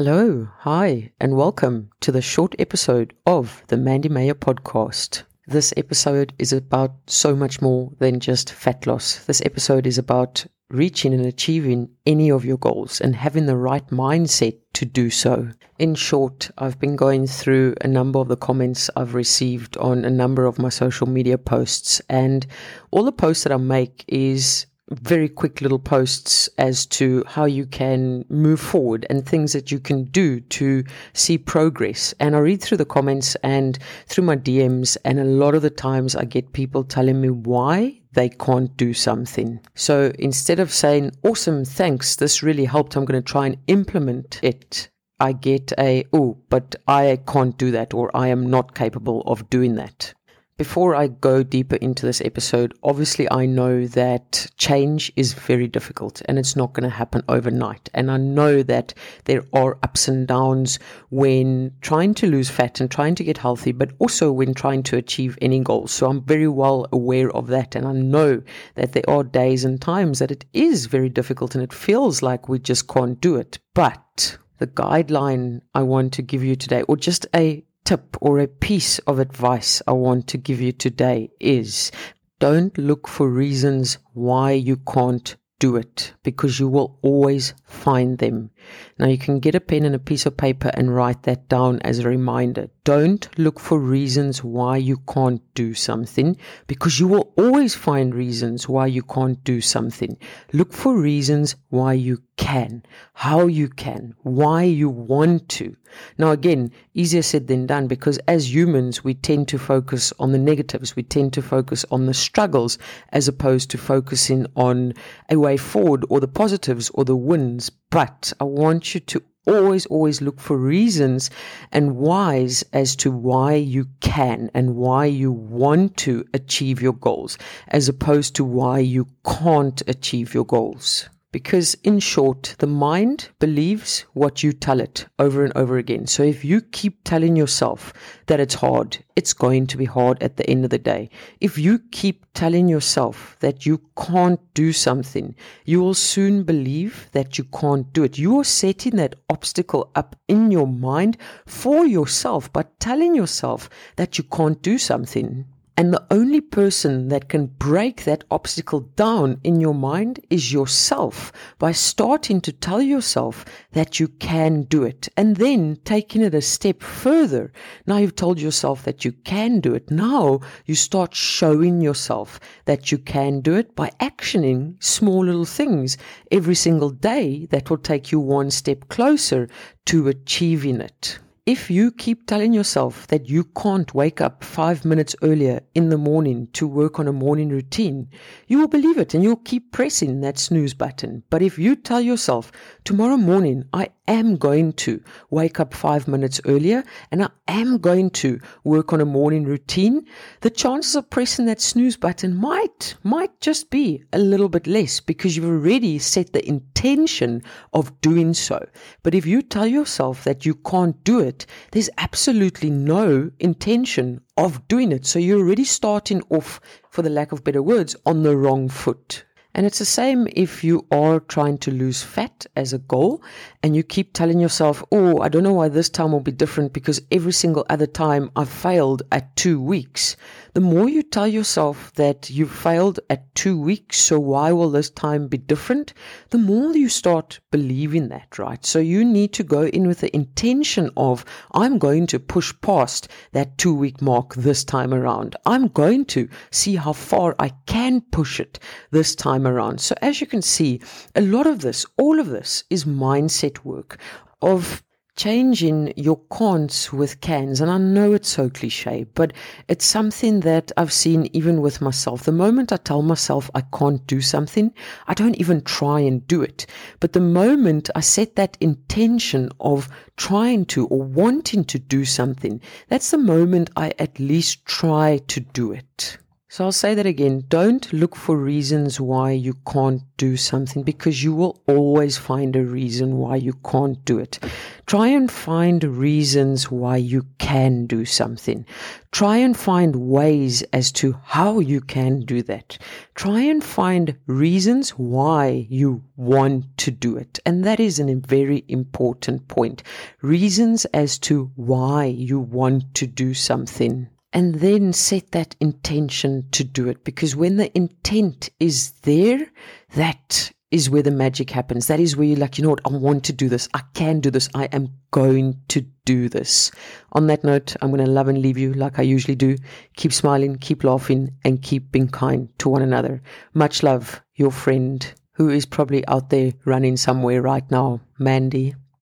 Hello, hi, and welcome to the short episode of the Mandy Mayer podcast. This episode is about so much more than just fat loss. This episode is about reaching and achieving any of your goals and having the right mindset to do so. In short, I've been going through a number of the comments I've received on a number of my social media posts, and all the posts that I make is very quick little posts as to how you can move forward and things that you can do to see progress. And I read through the comments and through my DMs, and a lot of the times I get people telling me why they can't do something. So instead of saying, awesome, thanks, this really helped, I'm going to try and implement it. I get a, oh, but I can't do that, or I am not capable of doing that. Before I go deeper into this episode, obviously I know that change is very difficult and it's not going to happen overnight. And I know that there are ups and downs when trying to lose fat and trying to get healthy, but also when trying to achieve any goals. So I'm very well aware of that. And I know that there are days and times that it is very difficult and it feels like we just can't do it. But the guideline I want to give you today, or just a tip or a piece of advice I want to give you today is don't look for reasons why you can't do it because you will always find them. Now you can get a pen and a piece of paper and write that down as a reminder. Don't look for reasons why you can't do something because you will always find reasons why you can't do something. Look for reasons why you can, how you can, why you want to. Now, again, easier said than done because as humans, we tend to focus on the negatives. We tend to focus on the struggles as opposed to focusing on a way forward or the positives or the wins. But I want you to always, always look for reasons and whys as to why you can and why you want to achieve your goals, as opposed to why you can't achieve your goals. Because, in short, the mind believes what you tell it over and over again. So, if you keep telling yourself that it's hard, it's going to be hard at the end of the day. If you keep telling yourself that you can't do something, you will soon believe that you can't do it. You are setting that obstacle up in your mind for yourself by telling yourself that you can't do something. And the only person that can break that obstacle down in your mind is yourself by starting to tell yourself that you can do it and then taking it a step further. Now you've told yourself that you can do it. Now you start showing yourself that you can do it by actioning small little things every single day that will take you one step closer to achieving it. If you keep telling yourself that you can't wake up five minutes earlier in the morning to work on a morning routine, you will believe it and you'll keep pressing that snooze button. But if you tell yourself, tomorrow morning I am going to wake up five minutes earlier and I am going to work on a morning routine, the chances of pressing that snooze button might, might just be a little bit less because you've already set the intention of doing so. But if you tell yourself that you can't do it, there's absolutely no intention of doing it. So you're already starting off, for the lack of better words, on the wrong foot. And it's the same if you are trying to lose fat as a goal and you keep telling yourself, oh, I don't know why this time will be different because every single other time I've failed at two weeks. The more you tell yourself that you failed at two weeks, so why will this time be different? The more you start believing that, right? So you need to go in with the intention of, I'm going to push past that two week mark this time around. I'm going to see how far I can push it this time around. So as you can see, a lot of this, all of this is mindset work of changing your cons with cans. And I know it's so cliche, but it's something that I've seen even with myself. The moment I tell myself I can't do something, I don't even try and do it. But the moment I set that intention of trying to or wanting to do something, that's the moment I at least try to do it. So I'll say that again. Don't look for reasons why you can't do something because you will always find a reason why you can't do it. Try and find reasons why you can do something. Try and find ways as to how you can do that. Try and find reasons why you want to do it. And that is a very important point. Reasons as to why you want to do something and then set that intention to do it. Because when the intent is there, that is where the magic happens. That is where you're like, you know what, I want to do this. I can do this. I am going to do this. On that note, I'm going to love and leave you like I usually do. Keep smiling, keep laughing, and keep being kind to one another. Much love, your friend who is probably out there running somewhere right now, Mandy.